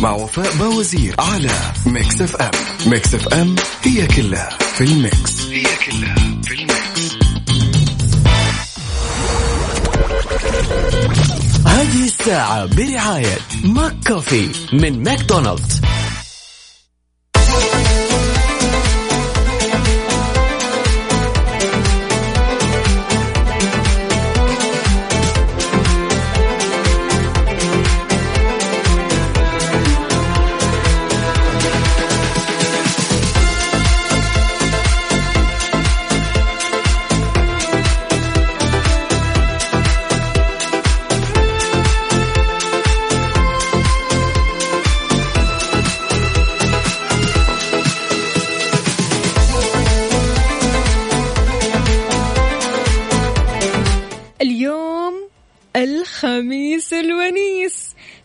مع وفاء بوازير على ميكس اف ام. ميكس اف ام هي كلها في الميكس. هي كلها في الميكس. هذه الساعة برعاية ماك كوفي من ماكدونالدز.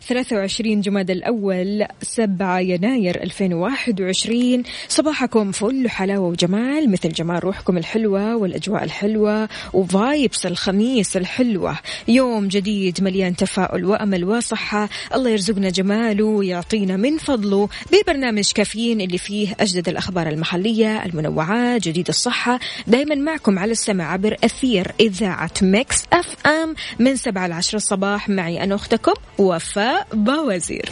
23 جماد الأول 7 يناير 2021 صباحكم فل حلاوة وجمال مثل جمال روحكم الحلوة والأجواء الحلوة و vibes الخميس الحلوة. يوم جديد مليان تفاؤل وأمل وصحة. الله يرزقنا جماله ويعطينا من فضله ببرنامج كافيين اللي فيه أجدد الأخبار المحلية المنوعات جديد الصحة. دايما معكم على السمع عبر أثير إذاعة Mix FM. من 7 ل 10 الصباح معي أنا أختكم وفاء. باوزير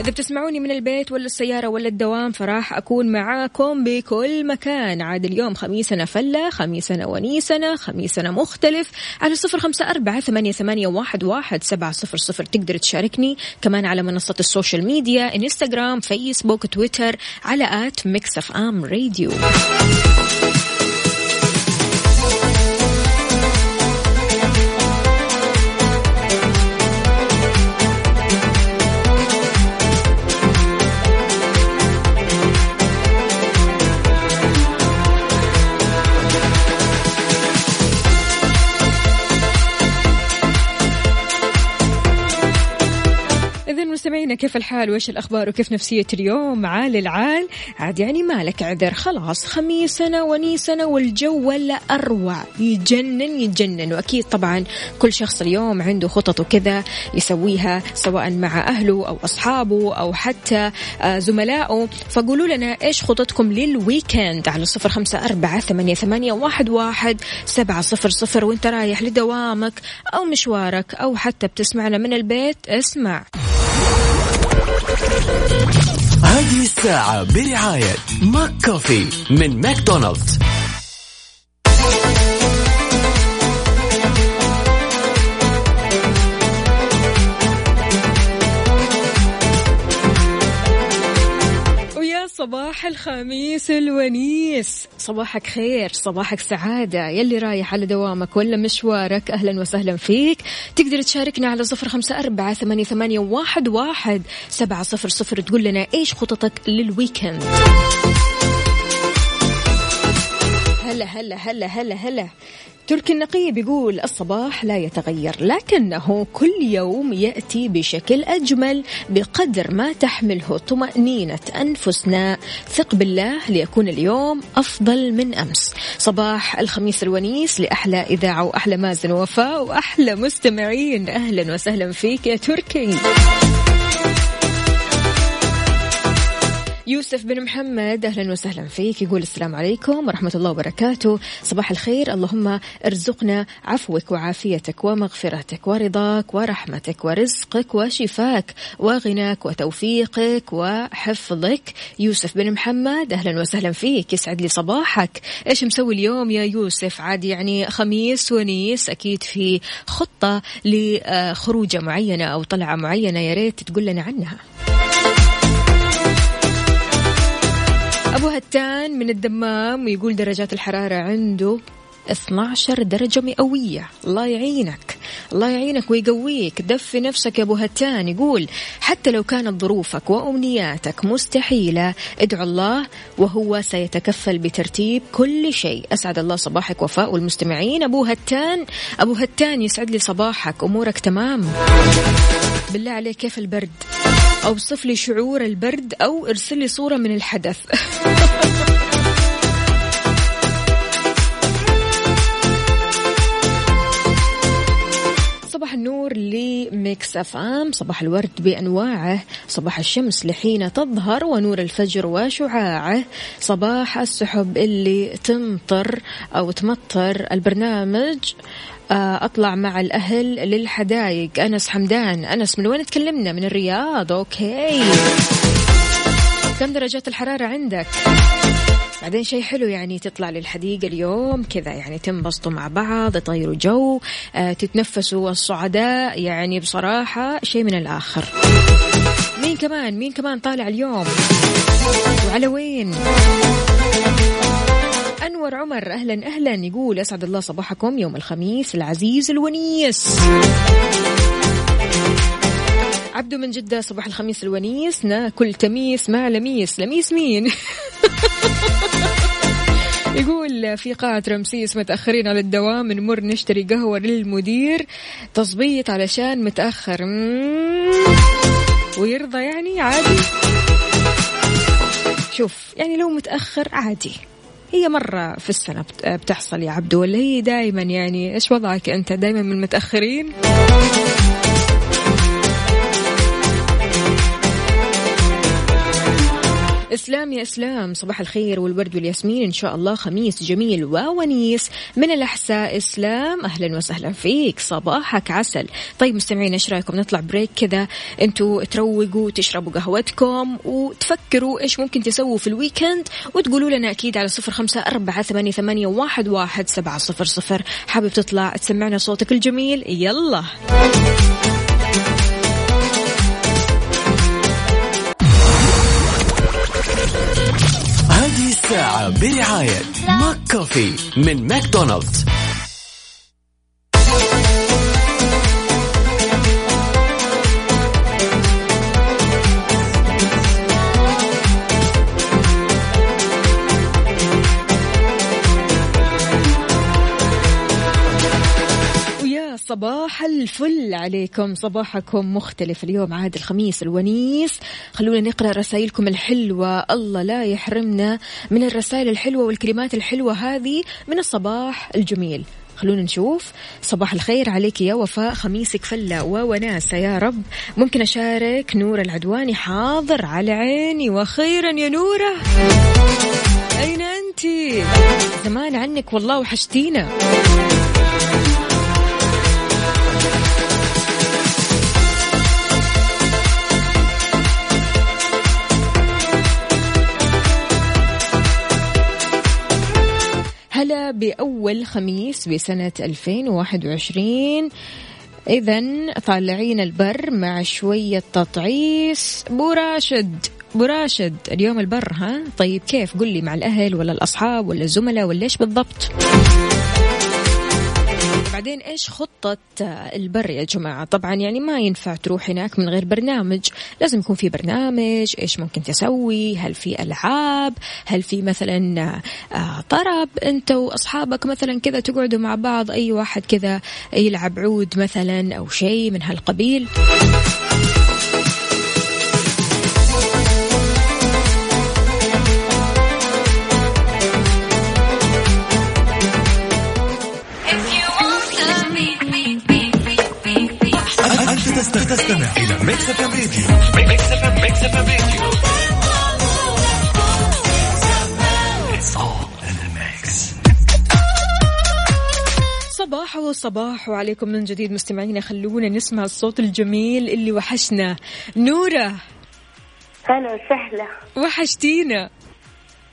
إذا بتسمعوني من البيت ولا السيارة ولا الدوام فراح أكون معاكم بكل مكان. عاد اليوم خميسنا فلة خميسنا ونيسنا خميسنا مختلف. على صفر خمسة أربعة ثمانية, ثمانية واحد, واحد سبعة صفر صفر. تقدر تشاركني كمان على منصة ال social media إنستغرام فيسبوك تويتر على at Mix FM Radio. كيف الحال؟ وإيش الأخبار؟ وكيف نفسية اليوم؟ عال العال. عاد يعني مالك عذر. خلاص خميسنا ونيسنا والجو ولا أروع. يجنن يجنن. وأكيد طبعا كل شخص اليوم عنده خطط وكذا يسويها سواء مع أهله أو أصحابه أو حتى آه، زملائه. فقولوا لنا إيش خططكم للويكند على صفر خمسة أربعة ثمانية, ثمانية واحد, واحد سبعة صفر صفر. وإنت رايح لدوامك أو مشوارك أو حتى بتسمعنا من البيت. اسمع. هذه الساعة برعاية ماك كوفي من ماكدونالدز. صباح الخميس الونيس. صباحك خير صباحك سعادة. يلي رايح على دوامك ولا مشوارك؟ أهلا وسهلا فيك. تقدر تشاركنا على صفر خمسة أربعة ثمانية, ثمانية واحد, واحد. سبعة صفر صفر تقول لنا إيش خططك للويكند. هلا هلا هلا هلا هلا. تركي النقيب يقول الصباح لا يتغير لكنه كل يوم يأتي بشكل أجمل بقدر ما تحمله طمأنينة أنفسنا. ثق بالله ليكون اليوم أفضل من أمس. صباح الخميس الونيس لأحلى إذاعة وأحلى مازن وفاء وأحلى مستمعين. أهلا وسهلا فيك يا تركي. يوسف بن محمد أهلا وسهلا فيك. يقول السلام عليكم ورحمة الله وبركاته. صباح الخير. اللهم ارزقنا عفوك وعافيتك ومغفرتك ورضاك ورحمتك ورزقك وشفاك وغناك وتوفيقك وحفظك. يوسف بن محمد أهلا وسهلا فيك. يسعد لي صباحك. إيش مسوي اليوم يا يوسف؟ عاد يعني خميس ونيس أكيد في خطة لخروجة معينة أو طلعة معينة. يا ريت تقول لنا عنها. أبو هتان من الدمام يقول درجات الحرارة عنده 12 درجة مئوية. الله يعينك. الله يعينك ويقويك. دفي نفسك يا أبو هتان. يقول حتى لو كانت ظروفك وأمنياتك مستحيلة ادعو الله وهو سيتكفل بترتيب كل شيء. أسعد الله صباحك وفاء والمستمعين أبو هتان أبو هتان يسعد لي صباحك. أمورك تمام؟ بالله عليك كيف البرد؟ أوصف لي شعور البرد أو ارسل لي صورة من الحدث. النور ل Mix FM صباح الورد بأنواعه. صباح الشمس لحين تظهر ونور الفجر وشعاعه. صباح السحب اللي تمطر أو تمطر. البرنامج آه، أطلع مع الأهل للحدايق. أنس حمدان. أنس من وين تكلمنا؟ من الرياض. أوكي. كم درجات الحرارة عندك؟ بعدين شيء حلو يعني تطلع للحديقة اليوم كذا يعني تنبسطوا مع بعض تطيروا جو آه تتنفسوا الصعداء يعني بصراحة شيء من الآخر. مين كمان؟ مين كمان طالع اليوم؟ وعلى وين؟ أنور عمر أهلا أهلا. يقول أسعد الله صباحكم يوم الخميس العزيز الونيس. عبدو من جدة صباح الخميس الونيس ناكل تميس مع لميس. لميس مين؟ يقول في قاعة رمسيس متأخرين على الدوام نمر نشتري قهوة للمدير تظبيط علشان متأخر. ويرضى يعني عادي. شوف يعني لو متأخر عادي. هي مرة في السنة بتحصل يا عبدو ولا هي دائما يعني إيش وضعك أنت؟ دائما من المتأخرين؟ إسلام يا إسلام صباح الخير والورد والياسمين إن شاء الله خميس جميل وونيس. من الأحساء إسلام أهلا وسهلا فيك صباحك عسل. طيب مستمعين إيش رأيكم؟ نطلع break كذا. أنتوا تروقوا تشربوا قهوتكم وتفكروا إيش ممكن تسووا في ال weekend وتقولوا لنا أكيد على صفر خمسة أربعة ثمانية, ثمانية واحد, واحد سبعة صفر صفر. حابب تطلع تسمعنا صوتك الجميل؟ يلا. الساعة برعاية ماك كوفي من ماكدونالدز. صباح الفل عليكم. صباحكم مختلف اليوم عاد الخميس الونيس. خلونا نقرأ رسائلكم الحلوة. الله لا يحرمنا من الرسائل الحلوة والكلمات الحلوة هذه من الصباح الجميل. خلونا نشوف. صباح الخير عليك يا وفاء. خميسك فلة ووناسة يا رب. ممكن أشارك نور العدواني حاضر على عيني. وخيرا يا نورة. أين أنت؟ زمان عنك والله وحشتينا. بأول خميس بسنة 2021 إذا طالعين البر مع شوية تطعيس. بو راشد بو راشد اليوم البر ها؟ طيب كيف؟ قل لي مع الأهل ولا الأصحاب ولا الزملاء ولا إيش بالضبط؟ بعدين إيش خطة البر يا جماعة؟ طبعا يعني ما ينفع تروح هناك من غير برنامج، لازم يكون في برنامج، إيش ممكن تسوي؟ هل في ألعاب؟ هل في مثلا آه، طرب أنت وأصحابك مثلا كذا تقعدوا مع بعض أي واحد كذا يلعب عود مثلا أو شيء من هالقبيل؟ أنت تست- تستمع إلى Mix FM Radio Mix FM Mix FM Radio. صباح وصباح وعليكم من جديد مستمعينا. خلونا نسمع الصوت الجميل اللي وحشنا. نورة. هلا وسهلا. وحشتينا.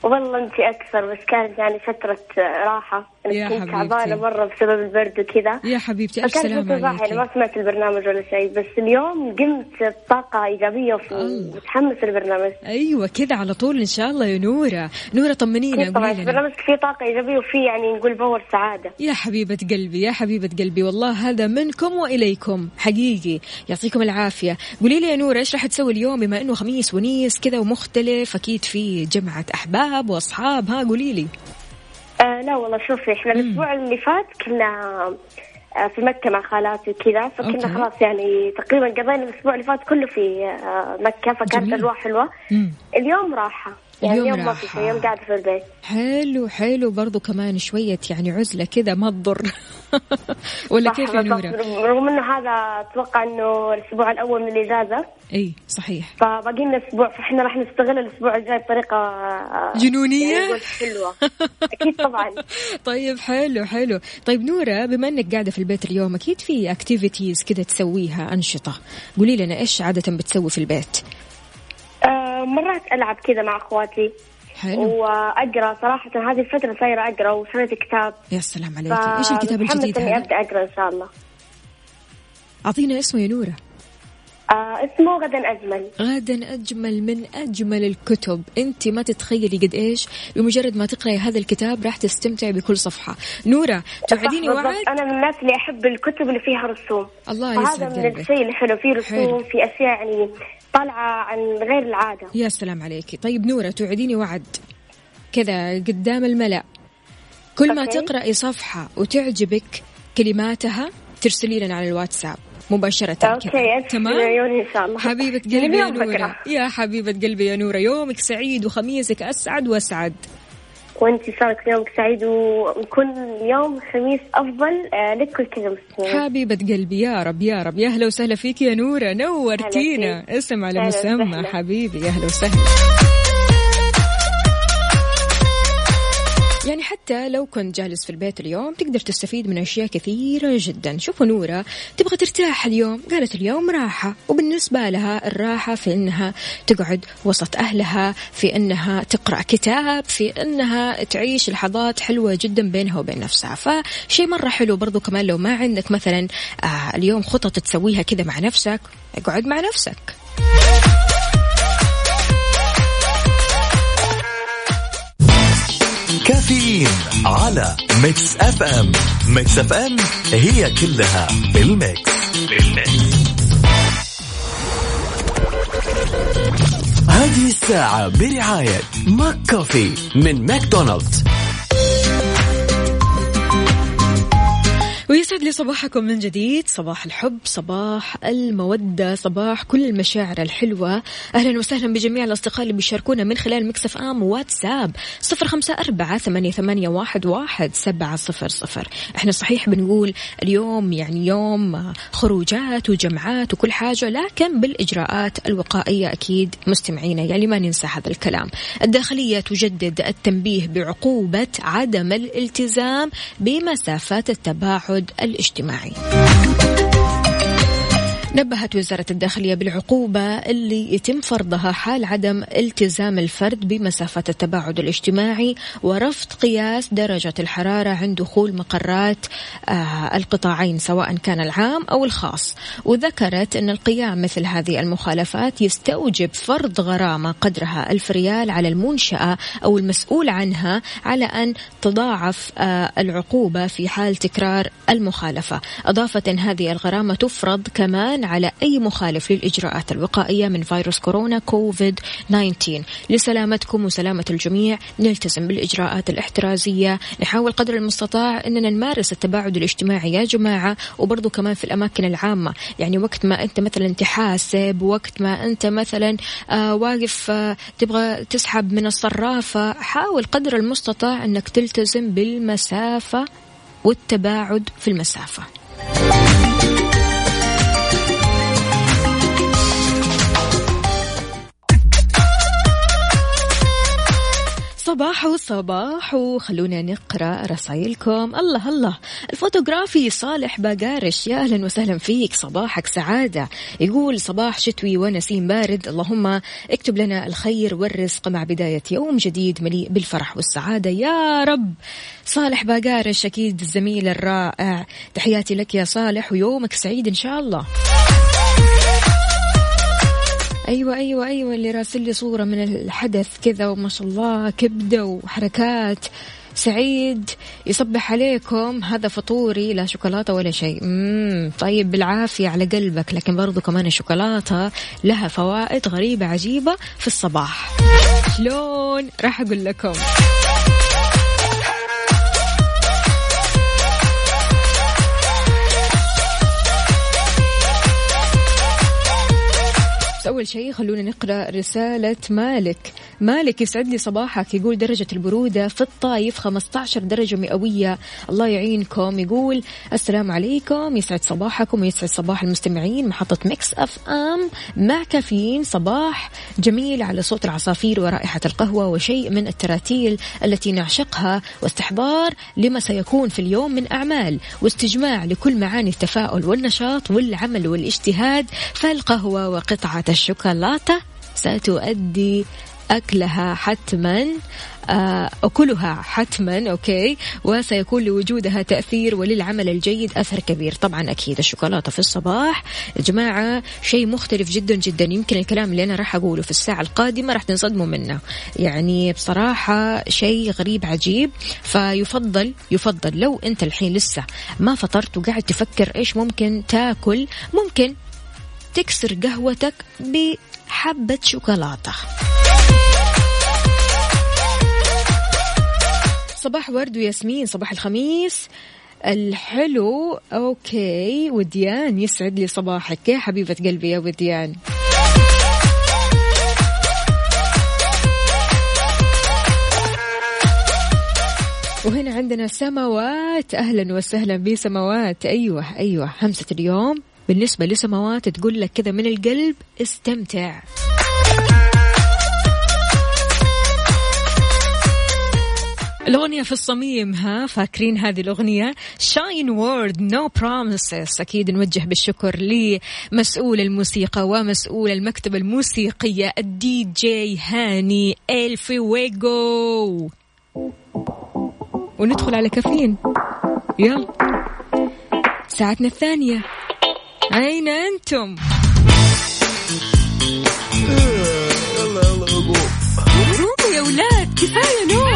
والله انت أكثر بس كانت يعني فترة راحة. يا حبيبتي. مرة بسبب البرد وكذا. يا حبيبتي سلامة صباح يعني ما سمعت البرنامج ولا شيء بس اليوم قمت بطاقة إيجابية الله. ومتحمس البرنامج أيوة كذا على طول إن شاء الله يا نورة. نورة طمنينا طبعا؟ البرنامج فيه طاقة إيجابية وفيه يعني نقول باور سعادة. يا حبيبة قلبي يا حبيبة قلبي والله هذا منكم وإليكم حقيقي. يعطيكم العافية. قولي لي يا نورة إيش راح تسوي اليوم؟ بما إنه خميس ونيس كذا ومختلف أكيد في جمعة أحباب وأصحاب ها قولي لي. آه لا والله شوفي إحنا الأسبوع اللي فات كنا آه، في مكة مع خالاتي وكذا أوكي. فكنا خلاص يعني تقريبا قضينا الأسبوع اللي فات كله في آه، مكة فكانت. الأجواء حلوة. اليوم راحة يعني اليوم اليوم, ما في راحة. شيء اليوم قاعدة في البيت. حلو حلو برضو كمان شوية يعني عزلة كذا ما تضر. ولا كيف يا. نورة؟ رغم إنه هذا أتوقع إنه الأسبوع الأول من الإجازة. إي صحيح. فباقي لنا أسبوع فإحنا راح نستغل الأسبوع الجاي بطريقة آه، جنونية؟ يعني حلوة. أكيد طبعا. طيب حلو حلو. طيب نورة بما إنك قاعدة في البيت اليوم أكيد في activities كذا تسويها أنشطة؟ قولي لنا إيش عادة بتسوي في البيت؟ مرات ألعب كذا مع أخواتي. حلو. وأقرأ صراحة هذه الفترة صايرة أقرأ وسويت كتاب. يا سلام عليك. إيش الكتاب الجديد هذا؟ أبدأ أقرأ إن شاء الله. أعطينا اسمه يا نورة. آه اسمه غدا أجمل. غدا أجمل من أجمل الكتب. أنت ما تتخيلي قد إيش بمجرد ما تقرأي هذا الكتاب راح تستمتعي بكل صفحة. نورة توعديني. وعد؟ أنا من الناس اللي أحب الكتب اللي فيها رسوم. الله وهذا يسعد من الشيء الحلو في رسوم حلو. في أشياء يعني طالعة عن غير العادة. يا سلام عليكي طيب نورة توعديني وعد. كذا قدام الملأ. كل ما أوكي. تقرأي صفحة وتعجبك كلماتها ترسلي لنا على الواتساب مباشرة. ألف تمام؟ عيوني إن شاء الله. حبيبة من قلبي يا نورة. يا حبيبة قلبي يا نورة يومك سعيد وخميسك أسعد وأسعد. وانت صارت يومك سعيد ويكون يوم خميس أفضل آه، لك ولكل المسلمين حبيبة قلبي يا رب يا رب. يا أهلا وسهلا فيك يا نورة. نورتينا. اسم على مسمى. حبيبي. يا أهلا وسهلا. حتى لو كنت جالس في البيت اليوم تقدر تستفيد من أشياء كثيرة جدا. شوفوا نورة تبغى ترتاح اليوم. قالت اليوم راحة. وبالنسبة لها الراحة في أنها تقعد وسط أهلها في أنها تقرأ كتاب في أنها تعيش لحظات حلوة جدا بينها وبين نفسها. فشيء مرة حلو برضو كمان لو ما عندك مثلا آه اليوم خطط تسويها كذا مع نفسك اقعد مع نفسك. كافيين على Mix FM Mix FM هي كلها بال mix بال mix. هذه الساعة برعاية McCafé من ماكدونالدز. ويسعد لي صباحكم من جديد. صباح الحب صباح المودة صباح كل المشاعر الحلوة. أهلا وسهلا بجميع الأصدقاء اللي بيشاركونا من خلال مكسف آم واتساب صفر خمسة أربعة ثمانية, واحد, سبعة صفر صفر. إحنا صحيح بنقول اليوم يعني يوم خروجات وجمعات وكل حاجة لكن بالإجراءات الوقائية أكيد مستمعينا يعني ما ننسى هذا الكلام. الداخلية تجدد التنبيه بعقوبة عدم الالتزام بمسافات التباعد الاجتماعي. نبهت وزارة الداخلية بالعقوبة اللي يتم فرضها حال عدم التزام الفرد بمسافة التباعد الاجتماعي ورفض قياس درجة الحرارة عند دخول مقرات آه القطاعين سواء كان العام أو الخاص. وذكرت أن القيام مثل هذه المخالفات يستوجب فرض غرامة قدرها ألف ريال على المنشأة أو المسؤول عنها على أن تضاعف آه العقوبة في حال تكرار المخالفة. أضافت أن هذه الغرامة تفرض كمان على أي مخالف للإجراءات الوقائية من فيروس كورونا كوفيد 19 لسلامتكم وسلامة الجميع. نلتزم بالإجراءات الاحترازية. نحاول قدر المستطاع أننا نمارس التباعد الاجتماعي يا جماعة وبرضو كمان في الأماكن العامة. يعني وقت ما أنت مثلا تحاسب وقت ما أنت مثلا آه واقف آه تبغى تسحب من الصرافة حاول قدر المستطاع أنك تلتزم بالمسافة والتباعد في المسافة. صباح وصباح وخلونا نقرأ رسائلكم. الله الله. الفوتوغرافي صالح باقارش يا أهلا وسهلا فيك. صباحك سعادة. يقول صباح شتوي ونسيم بارد. اللهم اكتب لنا الخير والرزق مع بداية يوم جديد مليء بالفرح والسعادة. يا رب! صالح باقارش أكيد الزميل الرائع. تحياتي لك يا صالح ويومك سعيد إن شاء الله. أيوه أيوه أيوه اللي راسل لي صورة من الحدث كذا وما شاء الله كبدة وحركات. سعيد يصبح عليكم. هذا فطوري لا شوكولاتة ولا شيء. طيب بالعافية على قلبك لكن برضو كمان الشوكولاتة لها فوائد غريبة عجيبة في الصباح. شلون؟ راح أقول لكم. أول شيء خلونا نقرأ رسالة مالك. مالك يسعد لي صباحك يقول درجة البرودة في الطايف 15 درجة مئوية. الله يعينكم. يقول السلام عليكم. يسعد صباحكم ويسعد صباح المستمعين محطة Mix FM مع كافيين. صباح جميل على صوت العصافير ورائحة القهوة وشيء من التراتيل التي نعشقها واستحضار لما سيكون في اليوم من أعمال واستجماع لكل معاني التفاؤل والنشاط والعمل والاجتهاد. فالقهوة وقطعة الشوكولاتة ستؤتي أكلها حتما آه، أكلها حتما okay؟ وسيكون لوجودها تأثير وللعمل الجيد أثر كبير. طبعا أكيد الشوكولاتة في الصباح. يا جماعة شيء مختلف جدا جدا. يمكن الكلام اللي أنا راح أقوله في الساعة القادمة راح تنصدموا منه. يعني بصراحة شيء غريب عجيب. فيفضل يفضل لو أنت الحين لسه ما فطرت وقاعد تفكر إيش ممكن تاكل ممكن تكسر قهوتك بحبة شوكولاتة. صباح ورد وياسمين صباح الخميس. الحلو أوكي. وديان يسعد لي صباحك. يا حبيبة قلبي يا وديان. وهنا عندنا سماوات. أهلا وسهلا بسماوات. أيوه أيوه. همسة اليوم بالنسبة لسماوات تقول لك كذا من القلب استمتع. الأغنية في الصميم ها؟ فاكرين هذه الأغنية؟ Shayne Ward No Promises أكيد نوجه بالشكر لمسؤول الموسيقى ومسؤول المكتبة الموسيقية الدي جي هاني الفي ويجو وندخل على كافيين. يلا. ساعتنا الثانية. أين أنتم؟ يلا يلا قوموا يا ولاد كفاية نوم.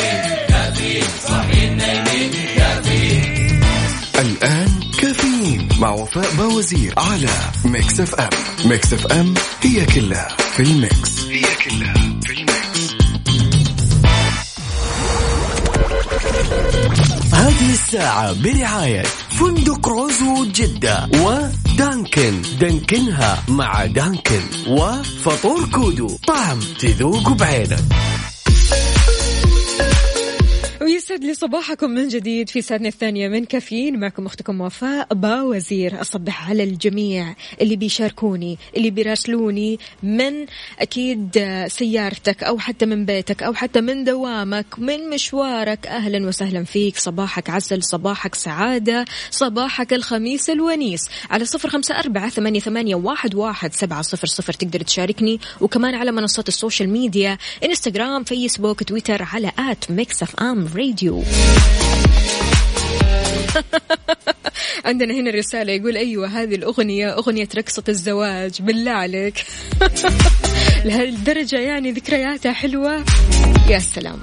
مع وفاء باوزير على Mix FM Mix FM هي كلها في ال mix. هي كلها في ال mix. هذه الساعة برعاية فندق روزو جدة ودانكن. دانكنها مع دانكن وفطور كودو. طعم تذوق بعينك. ويسعد لي صباحكم من جديد في ساعتنا الثانية من كافيين. معكم أختكم وفاء باوزير أصبح على الجميع اللي بيشاركوني اللي بيراسلوني من أكيد سيارتك أو حتى من بيتك أو حتى من دوامك من مشوارك. أهلا وسهلا فيك. صباحك عسل صباحك سعادة صباحك الخميس الونيس. على صفر خمسة أربعة ثمانية, ثمانية واحد, واحد سبعة صفر صفر تقدر تشاركني. وكمان على منصات ال social media إنستغرام فيسبوك تويتر على at Mix FM Radio عندنا هنا رسالة يقول أيوة هذه الأغنية أغنية رقصة الزواج بالله عليك. لهالدرجة يعني ذكرياتها حلوة. يا سلام.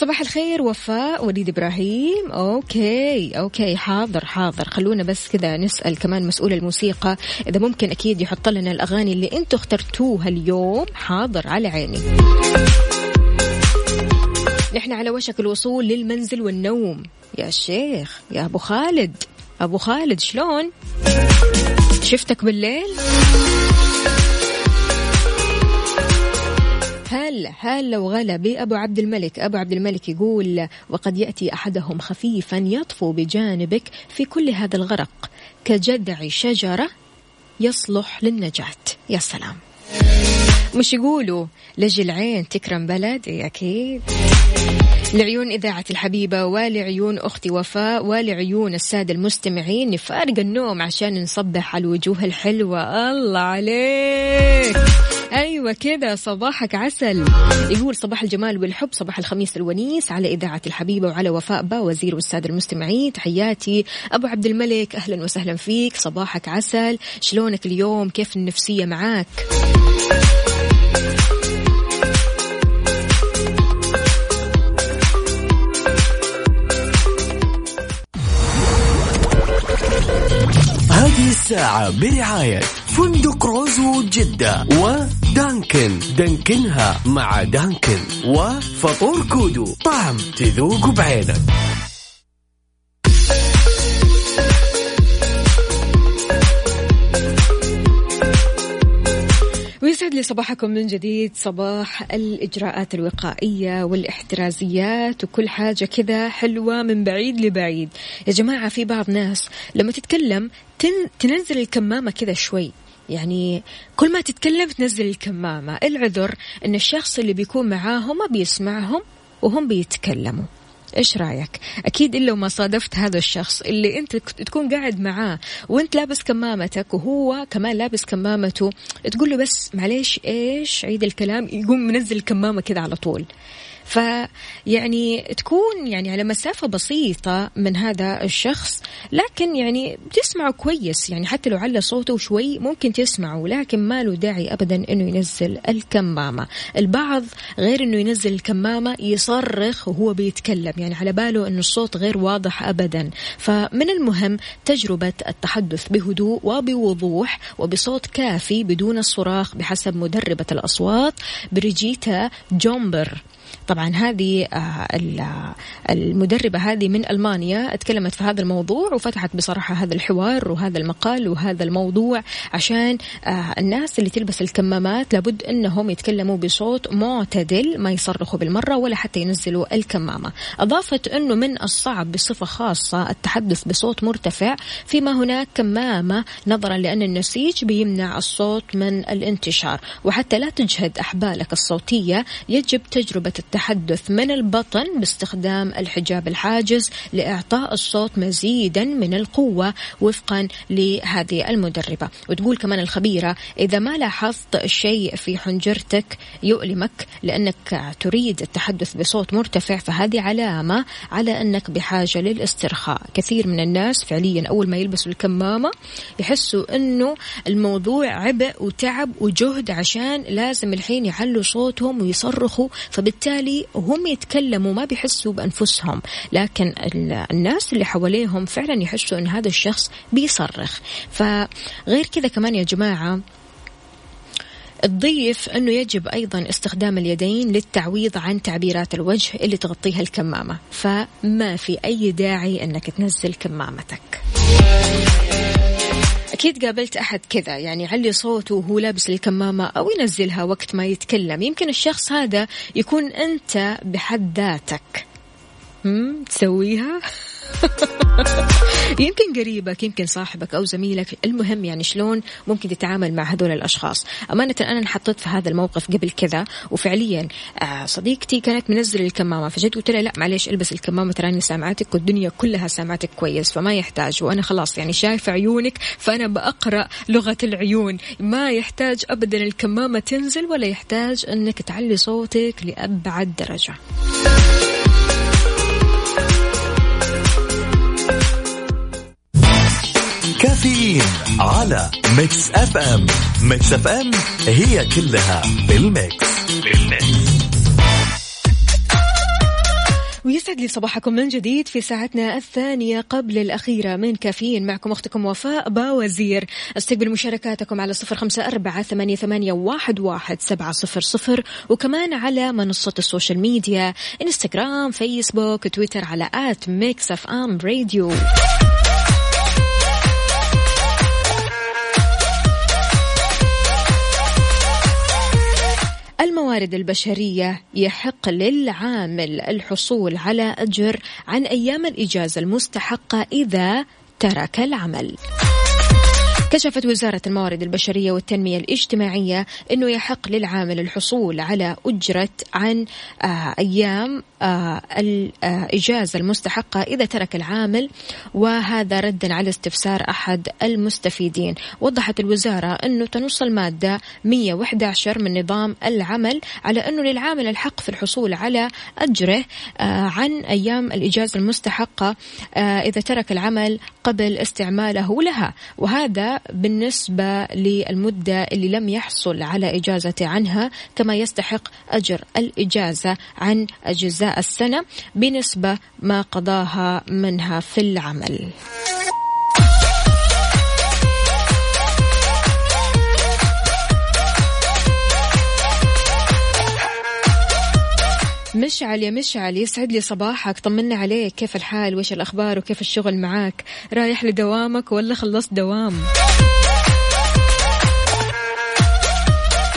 صباح الخير وفاء وليد إبراهيم. okay okay حاضر حاضر. خلونا بس كذا نسأل كمان مسؤول الموسيقى إذا ممكن أكيد يحط لنا الأغاني اللي أنتم اخترتوها اليوم. حاضر على عيني. نحن على وشك الوصول للمنزل والنوم. يا شيخ يا أبو خالد. أبو خالد شلون؟ شفتك بالليل؟ هل هل لو غلا بأبو عبد الملك؟ أبو عبد الملك يقول وقد يأتي أحدهم خفيفا يطفو بجانبك في كل هذا الغرق كجذع شجرة يصلح للنجاة. يا سلام. مش يقولوا لجي العين تكرم بلد إيه أكيد. لعيون إذاعة الحبيبة ولعيون أختي وفاء ولعيون السادة المستمعين نفارق النوم عشان نصبح على الوجوه الحلوة. الله عليك. أيوه كذا صباحك عسل. يقول صباح الجمال والحب صباح الخميس الونيس على إذاعة الحبيبة وعلى وفاء با وزير والساده المستمعين. تحياتي. أبو عبد الملك أهلا وسهلا فيك. صباحك عسل. شلونك اليوم؟ كيف النفسية معاك؟ هذه الساعة برعاية فندق روزو جدة ودانكن دانكنها مع دانكن وفطور كودو طعم تذوق بعينك. ويسعد لي صباحكم من جديد صباح الإجراءات الوقائية والاحترازيات وكل حاجة كذا حلوة من بعيد لبعيد. يا جماعة في بعض ناس لما تتكلم تن تنزل الكمامة كذا شوي. يعني كل ما تتكلم تنزل الكمامة. العذر أن الشخص اللي بيكون معاهم ما بيسمعهم وهم بيتكلموا. إيش رأيك؟ أكيد الا وما صادفت هذا الشخص اللي أنت تكون قاعد معاه وأنت لابس كمامتك وهو كمان لابس كمامته تقول له بس معليش إيش عيد الكلام؟ يقوم منزل الكمامة كذا على طول. فيعني تكون يعني على مسافة بسيطة من هذا الشخص لكن يعني بتسمعه كويس يعني حتى لو على صوته شوي ممكن تسمعه لكن ما له داعي أبدا أنه ينزل الكمامة. البعض غير أنه ينزل الكمامة يصرخ وهو بيتكلم يعني على باله أنه الصوت غير واضح أبدا. فمن المهم تجربة التحدث بهدوء وبوضوح وبصوت كافي بدون الصراخ بحسب مدربة الأصوات بريجيتا جومبر. طبعا هذه آه، المدربة هذه من ألمانيا. تكلمت في هذا الموضوع وفتحت بصراحة هذا الحوار وهذا المقال وهذا الموضوع عشان آه، الناس اللي تلبس الكمامات لابد أنهم يتكلموا بصوت معتدل ما يصرخوا بالمرة ولا حتى ينزلوا الكمامة. أضافت أنه من الصعب بصفة خاصة التحدث بصوت مرتفع فيما هناك كمامة نظرا لأن النسيج بيمنع الصوت من الانتشار. وحتى لا تجهد أحبالك الصوتية يجب تجربة التحدث من البطن باستخدام الحجاب الحاجز لإعطاء الصوت مزيدا من القوة وفقا لهذه المدربة. وتقول كمان الخبيرة إذا ما لاحظت شيء في حنجرتك يؤلمك لأنك تريد التحدث بصوت مرتفع فهذه علامة على أنك بحاجة للاسترخاء. كثير من الناس فعليا أول ما يلبسوا الكمامة يحسوا أنه الموضوع عبء وتعب وجهد عشان لازم الحين يعلوا صوتهم ويصرخوا فبالتالي هم يتكلموا ما بيحسوا بأنفسهم لكن الناس اللي حواليهم فعلا يحسوا أن هذا الشخص بيصرخ. فغير كذا كمان يا جماعة تضيف أنه يجب أيضا استخدام اليدين للتعويض عن تعبيرات الوجه اللي تغطيها الكمامة. فما في أي داعي أنك تنزل كمامتك. أكيد قابلت أحد كذا يعني يعلي صوته وهو لابس الكمامة أو ينزلها وقت ما يتكلم. يمكن الشخص هذا يكون أنت بحد ذاتك. تسويها؟ يمكن قريبك يمكن صاحبك أو زميلك. المهم يعني شلون ممكن تتعامل مع هذول الأشخاص. أمانة أنا انحطيت في هذا الموقف قبل كذا وفعليا آه، صديقتي كانت منزل الكمامة فجيت قلت لها لا معليش البس الكمامة تراني سامعتك والدنيا كلها سامعتك كويس فما يحتاج. وأنا خلاص يعني شايفة عيونك فأنا بأقرأ لغة العيون. ما يحتاج أبدا الكمامة تنزل ولا يحتاج أنك تعلي صوتك لأبعد درجة. كافيين على Mix FM. Mix FM هي كلها بال mix. بال mix ويسعد لي صباحكم من جديد في ساعتنا الثانية قبل الأخيرة من كافيين. معكم أختكم وفاء باوزير. استقبل مشاركاتكم على صفر خمسة أربعة ثمانية, ثمانية واحد, واحد سبعة صفر صفر. وكمان على منصة ال social media إنستغرام فيسبوك تويتر على at Mix FM Radio الموارد البشرية يحق للعامل الحصول على أجر عن أيام الإجازة المستحقة إذا ترك العمل. كشفت وزارة الموارد البشرية والتنمية الاجتماعية أنه يحق للعامل الحصول على أجرة عن آه، أيام الإجازة المستحقة إذا ترك العامل وهذا ردا على استفسار أحد المستفيدين. وضحت الوزارة أنه تنص المادة 111 من نظام العمل على أنه للعامل الحق في الحصول على أجره آه، عن أيام الإجازة المستحقة إذا ترك العمل قبل استعماله لها. وهذا بالنسبة للمدة اللي لم يحصل على إجازة عنها كما يستحق أجر الإجازة عن أجزاء السنة بنسبة ما قضاها منها في العمل. مشعل يا مشعل يسعد لي صباحك. طمنا عليك. كيف الحال؟ وش الأخبار؟ وكيف الشغل معاك؟ رايح لدوامك ولا خلصت دوام؟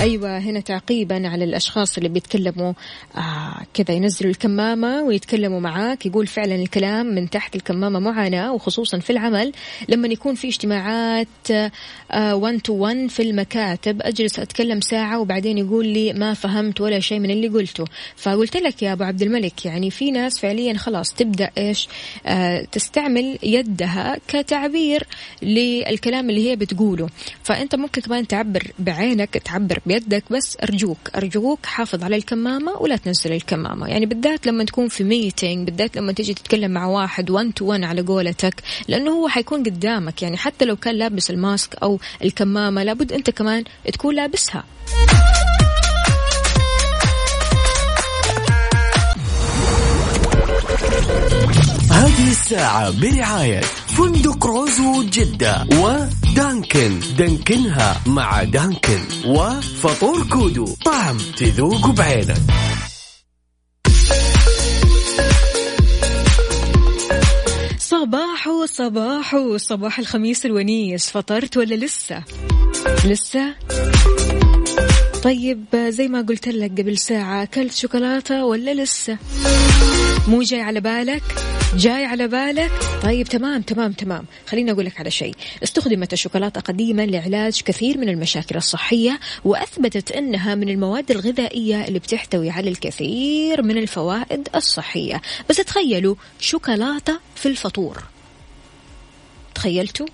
أيوة هنا تعقيبا على الأشخاص اللي بيتكلموا آه كذا ينزلوا الكمامة ويتكلموا معاك يقول فعلا الكلام من تحت الكمامة معاناة وخصوصا في العمل. لما يكون في اجتماعات آه 1 تو 1 في المكاتب أجلس أتكلم ساعة وبعدين يقول لي ما فهمت ولا شيء من اللي قلته. فقلت لك يا أبو عبد الملك يعني في ناس فعليا خلاص تبدأ إيش؟ آه تستعمل يدها كتعبير للكلام اللي هي بتقوله. فأنت ممكن كمان تعبر بعينك تعبر بيدك بس أرجوك أرجوك حافظ على الكمامة ولا تنزل الكمامة. يعني بالذات لما تكون في meeting بالذات لما تيجي تتكلم مع واحد 1 to 1 على قولتك لأنه هو حيكون قدامك. يعني حتى لو كان لابس ال mask أو الكمامة لابد أنت كمان تكون لابسها. هذه الساعة برعاية فندق روزو جدة ودانكن. دانكنها مع دانكن وفطور كودو. طعم تذوق بعينك. صباح صباح صباح الخميس الونيس. فطرت ولا لسه؟ لسه؟ طيب زي ما قلت لك قبل ساعة أكلت شوكولاتة ولا لسه؟ مو جاي على بالك؟ جاي على بالك؟ طيب تمام تمام تمام. خليني أقول لك على شيء. استخدمت الشوكولاتة قديما لعلاج كثير من المشاكل الصحية وأثبتت أنها من المواد الغذائية اللي بتحتوي على الكثير من الفوائد الصحية. بس تخيلوا شوكولاتة في الفطور. تخيلتوا؟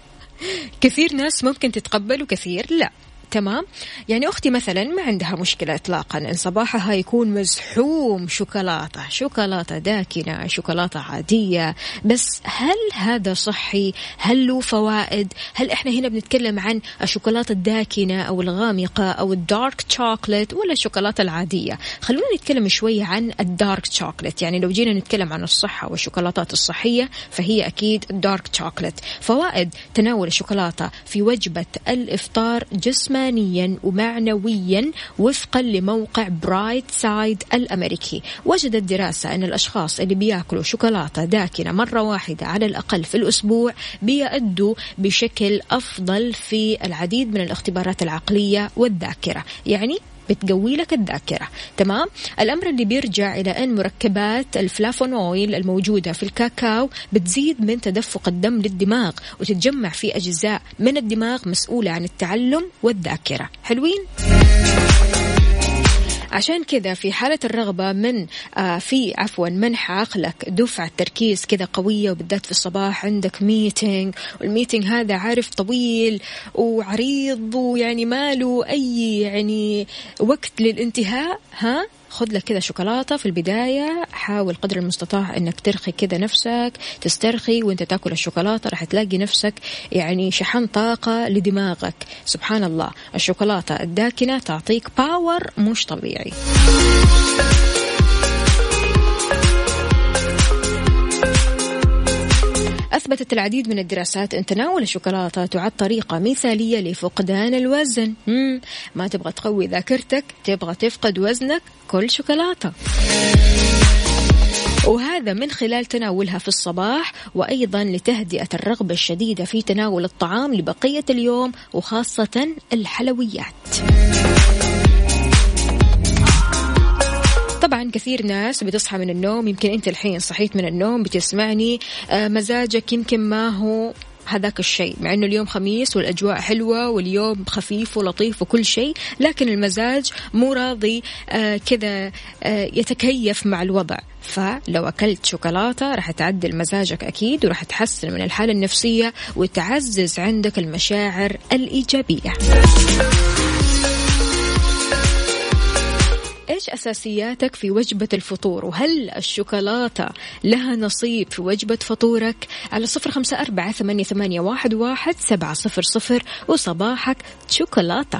كثير ناس ممكن تتقبل وكثير لا. تمام؟ يعني أختي مثلا ما عندها مشكلة إطلاقا إن صباحها يكون مزحوم شوكولاتة شوكولاتة داكنة شوكولاتة عادية. بس هل هذا صحي؟ هل له فوائد؟ هل إحنا هنا بنتكلم عن الشوكولاتة الداكنة أو الغامقة أو الدارك شوكولات ولا الشوكولاتة العادية؟ خلونا نتكلم شوية عن الدارك شوكولات يعني لو جينا نتكلم عن الصحة والشوكولاتات الصحية فهي أكيد الدارك شوكولات فوائد تناول الشوكولاتة في وجبة الإفطار جسما جسمانيا ومعنويا وفقا لموقع Bright Side الأمريكي. وجدت دراسة أن الأشخاص اللي بيأكلوا شوكولاتة داكنة مرة واحدة على الأقل في الأسبوع بيأدوا بشكل أفضل في العديد من الاختبارات العقلية والذاكرة. يعني بتقوي لك الذاكرة. تمام؟ الأمر اللي بيرجع إلى أن مركبات الفلافونول الموجودة في الكاكاو بتزيد من تدفق الدم للدماغ وتتجمع في أجزاء من الدماغ مسؤولة عن التعلم والذاكرة. حلوين؟ عشان كذا في حالة الرغبة من آه في عفوا منح عقلك دفعة تركيز كذا قوية وبالذات في الصباح عندك meeting وال meeting هذا عارف طويل وعريض ويعني ما له أي يعني وقت للانتهاء ها؟ خذ لك كذا شوكولاتة في البداية. حاول قدر المستطاع إنك ترخي كذا نفسك تسترخي وأنت تأكل الشوكولاتة. راح تلاقي نفسك يعني شحن طاقة لدماغك. سبحان الله. الشوكولاتة الداكنة تعطيك باور مش طبيعي. أثبتت العديد من الدراسات أن تناول الشوكولاتة تعد طريقة مثالية لفقدان الوزن مم. ما تبغى تقوي ذاكرتك تبغى تفقد وزنك كل شوكولاتة وهذا من خلال تناولها في الصباح وأيضا لتهدئة الرغبة الشديدة في تناول الطعام لبقية اليوم وخاصة الحلويات. طبعا كثير ناس بتصحى من النوم يمكن أنت الحين صحيت من النوم بتسمعني آه، مزاجك يمكن ما هو هذاك الشيء مع إنه اليوم خميس والأجواء حلوة واليوم خفيف ولطيف وكل شيء لكن المزاج مو راضي آه كذا آه يتكيف مع الوضع. فلو أكلت شوكولاتة راح تعدل مزاجك أكيد وراح تحسن من الحالة النفسية وتعزز عندك المشاعر الإيجابية. إيش أساسياتك في وجبة الفطور؟ وهل الشوكولاتة لها نصيب في وجبة فطورك؟ على صفر خمسة أربعة ثمانية, ثمانية واحد, واحد سبعة صفر صفر وصباحك شوكولاتة.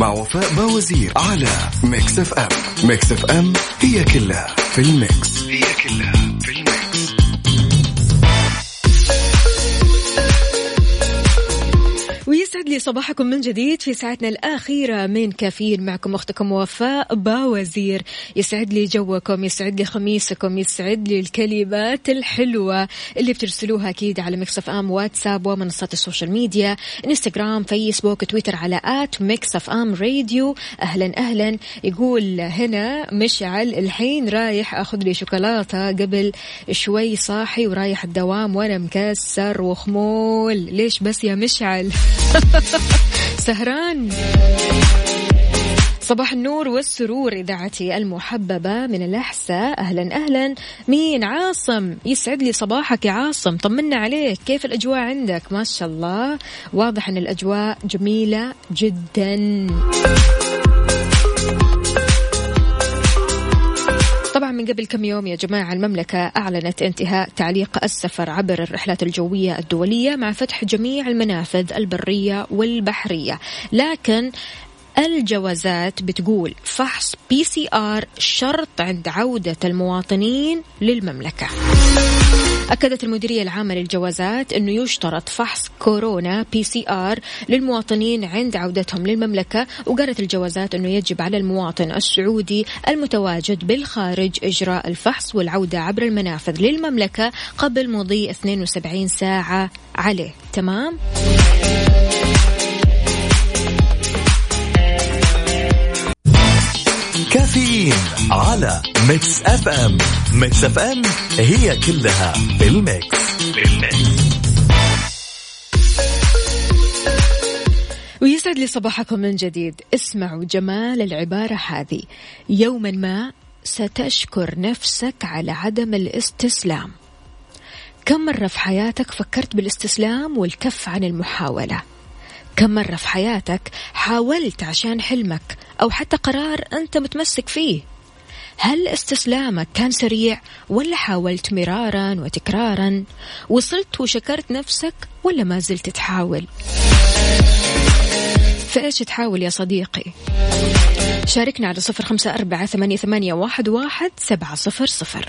مع وفاء باوزير على Mix FM. Mix FM هي كلها في ال Mix. هي كلها. صباحكم من جديد في ساعتنا الأخيرة من كافيين معكم أختكم وفاء باوزير. يسعد لي جوكم يسعد لي خميسكم يسعد لي الكلمات الحلوة اللي بترسلوها أكيد على Mix FM واتساب ومنصات ال social media إنستغرام فيسبوك تويتر على at Mix FM Radio. أهلا أهلا. يقول هنا مشعل الحين رايح أخذ لي شوكولاتة قبل شوي صاحي ورايح الدوام وأنا مكسر وخمول. ليش بس يا مشعل؟ سهران. صباح النور والسرور إذاعتي المحببة من الأحساء. أهلا أهلا. مين؟ عاصم. يسعد لي صباحك يا عاصم. طمنا عليك. كيف الأجواء عندك؟ ما شاء الله. واضح أن الأجواء جميلة جدا. من قبل كم يوم يا جماعة المملكة أعلنت انتهاء تعليق السفر عبر الرحلات الجوية الدولية مع فتح جميع المنافذ البرية والبحرية. لكن الجوازات بتقول فحص PCR شرط عند عودة المواطنين للمملكة. أكدت المديرية العامة للجوازات أنه يشترط فحص كورونا PCR للمواطنين عند عودتهم للمملكة وقالت الجوازات أنه يجب على المواطن السعودي المتواجد بالخارج إجراء الفحص والعودة عبر المنافذ للمملكة قبل مضي 72 ساعة عليه تمام؟ كافيين على Mix FM. Mix FM هي كلها في ال Mix. في ال Mix ويسعد لي صباحكم من جديد. اسمعوا جمال العبارة هذه. يوما ما ستشكر نفسك على عدم الاستسلام. كم مرة في حياتك فكرت بالاستسلام والكف عن المحاولة؟ كم مرة في حياتك حاولت عشان حلمك أو حتى قرار أنت متمسك فيه؟ هل استسلامك كان سريع ولا حاولت مرارا وتكرارا؟ وصلت وشكرت نفسك ولا ما زلت تحاول؟ فإيش تحاول يا صديقي؟ شاركنا على صفر خمسة أربعة ثمانية, ثمانية واحد, واحد سبعة صفر صفر.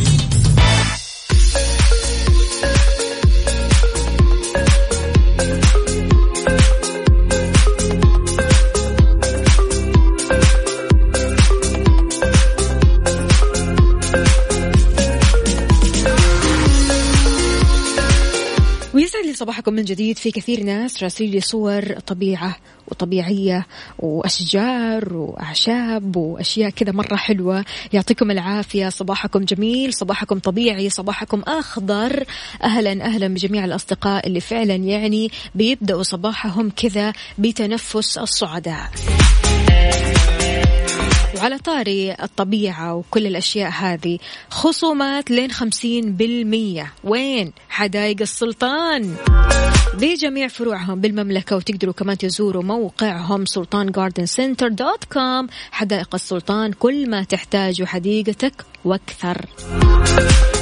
صباحكم من جديد في كثير ناس راسلين لي صور طبيعة وطبيعية وأشجار وأعشاب وأشياء كذا مرة حلوة. يعطيكم العافية. صباحكم جميل صباحكم طبيعي صباحكم أخضر. أهلا أهلا بجميع الأصدقاء اللي فعلا يعني بيبدأوا صباحهم كذا بتنفس الصعداء. وعلى طاري الطبيعة وكل الأشياء هذه. خصومات لين خمسين بالمية. وين؟ حدائق السلطان. بجميع فروعهم بالمملكة وتقدروا كمان تزوروا موقعهم Sultan Garden Center dot com حدائق السلطان كل ما تحتاجه حديقتك وأكثر.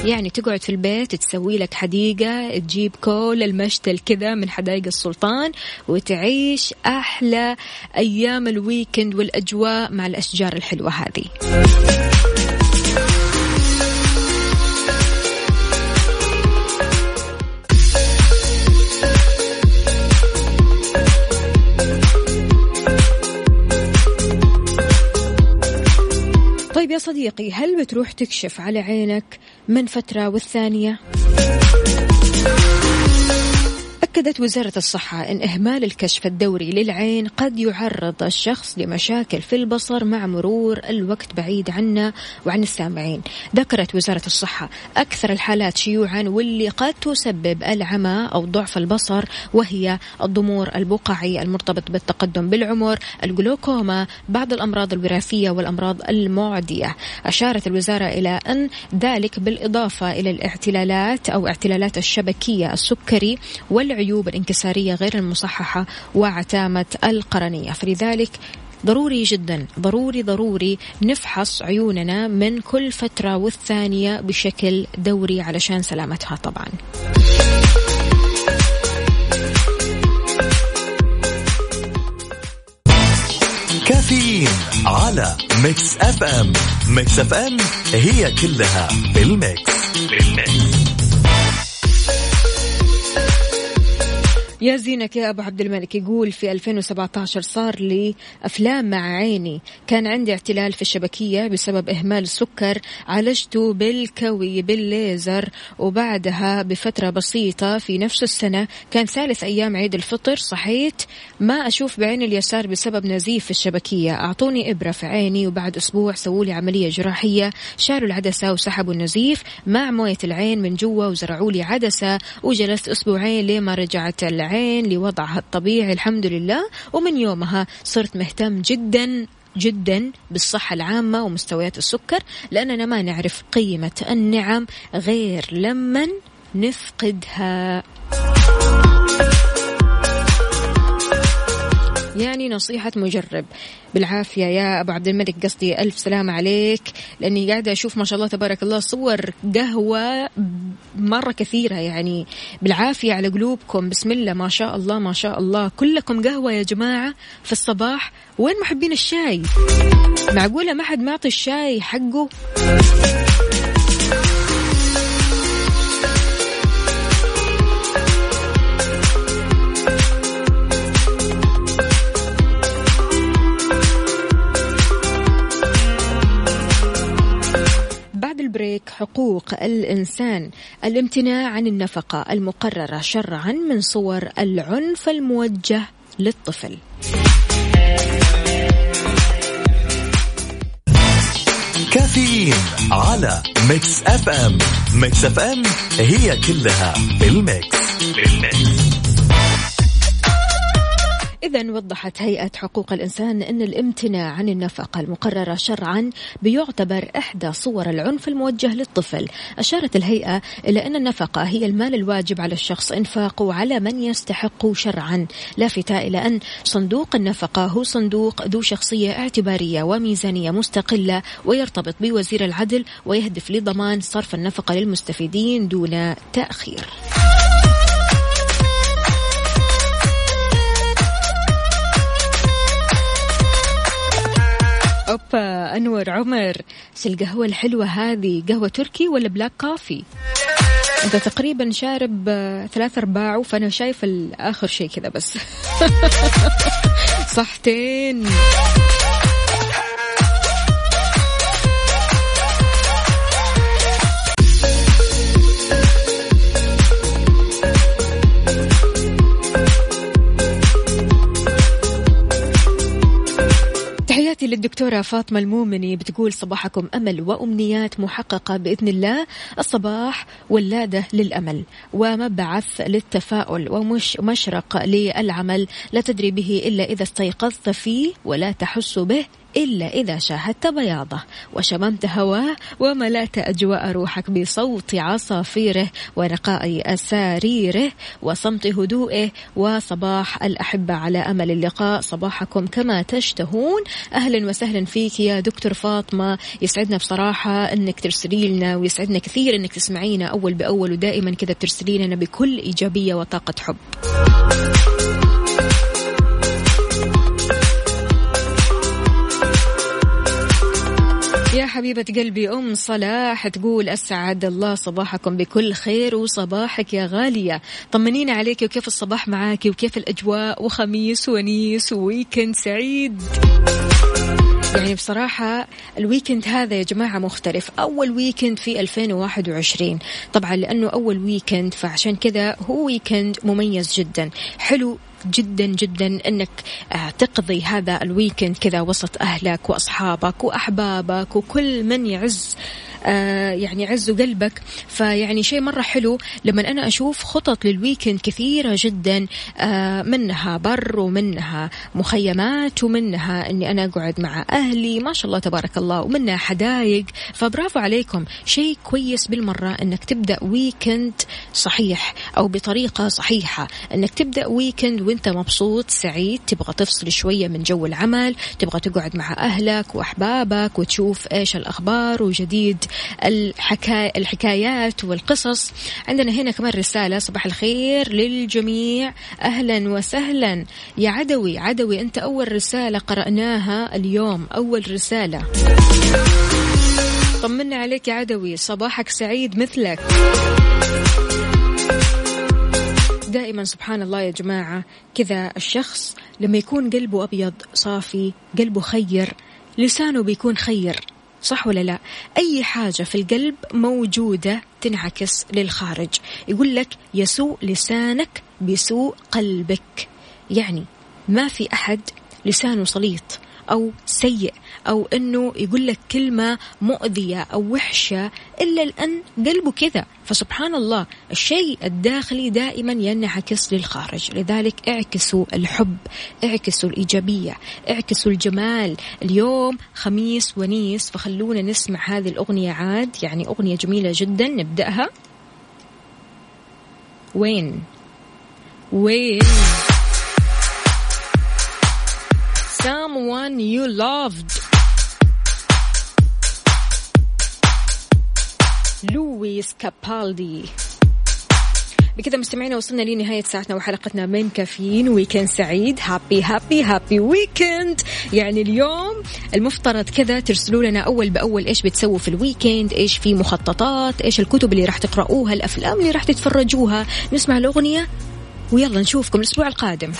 يعني تقعد في البيت تسوي لك حديقة تجيب كل المشتل كذا من حدائق السلطان وتعيش أحلى أيام ال weekend والأجواء مع الأشجار الحلوة هذه. صديقي هل بتروح تكشف على عينك من فترة والثانية؟ أكدت وزارة الصحة أن إهمال الكشف الدوري للعين قد يعرض الشخص لمشاكل في البصر مع مرور الوقت بعيد عنا وعن السامعين. ذكرت وزارة الصحة أكثر الحالات شيوعا واللي قد تسبب العمى أو ضعف البصر وهي الضمور البقعي المرتبط بالتقدم بالعمر الجلوكوما بعض الأمراض الوراثية والأمراض المعدية. أشارت الوزارة إلى أن ذلك بالإضافة إلى الاعتلالات أو اعتلالات الشبكية السكري والعيون العيوب الانكسارية غير المصححة وعتامة القرنية. فلذلك ضروري جدا ضروري ضروري نفحص عيوننا من كل فترة والثانية بشكل دوري علشان سلامتها طبعا. كافيين على Mix FM. Mix FM هي كلها بال Mix. بال Mix. يا زينك يا أبو عبد الملك يقول في 2017 صار لي أفلام مع عيني. كان عندي اعتلال في الشبكية بسبب إهمال السكر عالجته بالكوي بالليزر وبعدها بفترة بسيطة في نفس السنة كان ثالث أيام عيد الفطر. صحيت ما أشوف بعيني اليسار بسبب نزيف في الشبكية. أعطوني إبرة في عيني وبعد أسبوع سووا لي عملية جراحية. شالوا العدسة وسحبوا النزيف مع موية العين من جوا وزرعوا لي عدسة وجلست أسبوعين لما رجعت العين. العين لوضعها الطبيعي الحمد لله. ومن يومها صرت مهتم جدا جدا بالصحة العامة ومستويات السكر لأننا ما نعرف قيمة النعم غير لما نفقدها. يعني نصيحة مجرب. بالعافية يا أبو عبد الملك قصدي ألف سلام عليك لأني قاعدة أشوف ما شاء الله تبارك الله صور قهوة مرة كثيرة يعني. بالعافية على قلوبكم. بسم الله ما شاء الله ما شاء الله. كلكم قهوة يا جماعة في الصباح. وين محبين الشاي؟ معقولة ما حد معطي الشاي حقه؟ البريك حقوق الإنسان. الامتناع عن النفقة المقررة شرعا من صور العنف الموجه للطفل. كافيين على Mix FM. Mix FM هي كلها بال Mix بال Mix إذا وضحت هيئة حقوق الإنسان أن الامتناع عن النفقة المقررة شرعا بيعتبر إحدى صور العنف الموجه للطفل. أشارت الهيئة إلى أن النفقة هي المال الواجب على الشخص إنفاقه على من يستحق شرعا. لافتة إلى أن صندوق النفقة هو صندوق ذو شخصية اعتبارية وميزانية مستقلة ويرتبط بوزير العدل ويهدف لضمان صرف النفقة للمستفيدين دون تأخير. أنور عمر. إيش القهوه الحلوة هذه قهوة تركي ولا black coffee أنت تقريبا شارب ثلاث أرباع فأنا شايف اخر شيء كذا بس. صحتين. تحياتي للدكتورة فاطمة المومني بتقول صباحكم أمل وأمنيات محققة بإذن الله. الصباح ولادة للأمل ومبعث للتفاؤل ومش مشرق للعمل. لا تدري به إلا إذا استيقظت فيه ولا تحس به. إلا إذا شاهدت بياضه. وشممت هواه وملأت أجواء روحك بصوت عصافيره ونقاء أساريره وصمت هدوئه وصباح الأحبة على أمل اللقاء. صباحكم كما تشتهون. أهلا وسهلا فيك يا دكتور فاطمة. يسعدنا بصراحة أنك ترسلي لنا ويسعدنا كثير أنك تسمعينا أول بأول ودائما كذا بترسلي لنا بكل إيجابية وطاقة حب. يا حبيبة قلبي أم صلاح تقول أسعد الله صباحكم بكل خير وصباحك يا غالية. طمنينا عليك وكيف الصباح معاك وكيف الأجواء وخميس ونيس و weekend سعيد. يعني بصراحة ال weekend هذا يا جماعة مختلف. أول weekend في 2021 طبعا لأنه أول weekend فعشان كذا هو weekend مميز جدا. حلو جدا جدا أنك آه، تقضي هذا ال weekend كذا وسط أهلك وأصحابك وأحبابك وكل من يعز آه، يعني عز قلبك. فيعني شيء مرة حلو لما أنا أشوف خطط لل weekend كثيرة جدا آه، منها بر ومنها مخيمات ومنها أني أنا أقعد مع أهلي. ما شاء الله تبارك الله ومنها حدايق. فبرافو عليكم. شيء كويس بالمرة أنك تبدأ weekend صحيح أو بطريقة صحيحة. أنك تبدأ weekend وانت مبسوط سعيد تبغى تفصل شوية من جو العمل تبغى تقعد مع أهلك وأحبابك وتشوف إيش الأخبار وجديد الحكاية الحكايات والقصص. عندنا هنا كمان رسالة صباح الخير للجميع. أهلا وسهلا. يا عدوي عدوي أنت أول رسالة قرأناها اليوم أول رسالة. طمنا عليك يا عدوي صباحك سعيد مثلك. دائما سبحان الله يا جماعة كذا الشخص لما يكون قلبه أبيض صافي قلبه خير لسانه بيكون خير صح ولا لا؟ أي حاجة في القلب موجودة تنعكس للخارج. يقول لك يسوء لسانك بسوء قلبك. يعني ما في أحد لسانه سليط. أو سيء أو أنه يقول لك كلمة مؤذية أو وحشة إلا لأن قلبه كذا. فسبحان الله الشيء الداخلي دائما ينعكس للخارج. لذلك اعكسوا الحب اعكسوا الإيجابية اعكسوا الجمال. اليوم خميس ونيس فخلونا نسمع هذه الأغنية عاد يعني أغنية جميلة جدا نبدأها. وين؟ وين؟ Someone you loved. لويس كابالدي بكذا مستمعينا وصلنا لنهاية ساعتنا وحلقتنا من كافيين. weekend سعيد. happy happy happy weekend يعني اليوم المفترض كذا ترسلوا لنا أول بأول إيش بتسووا في ال weekend إيش في مخططات إيش الكتب اللي راح تقرأوها الأفلام اللي راح تتفرجوها. نسمع الأغنية ويلا نشوفكم الأسبوع القادم.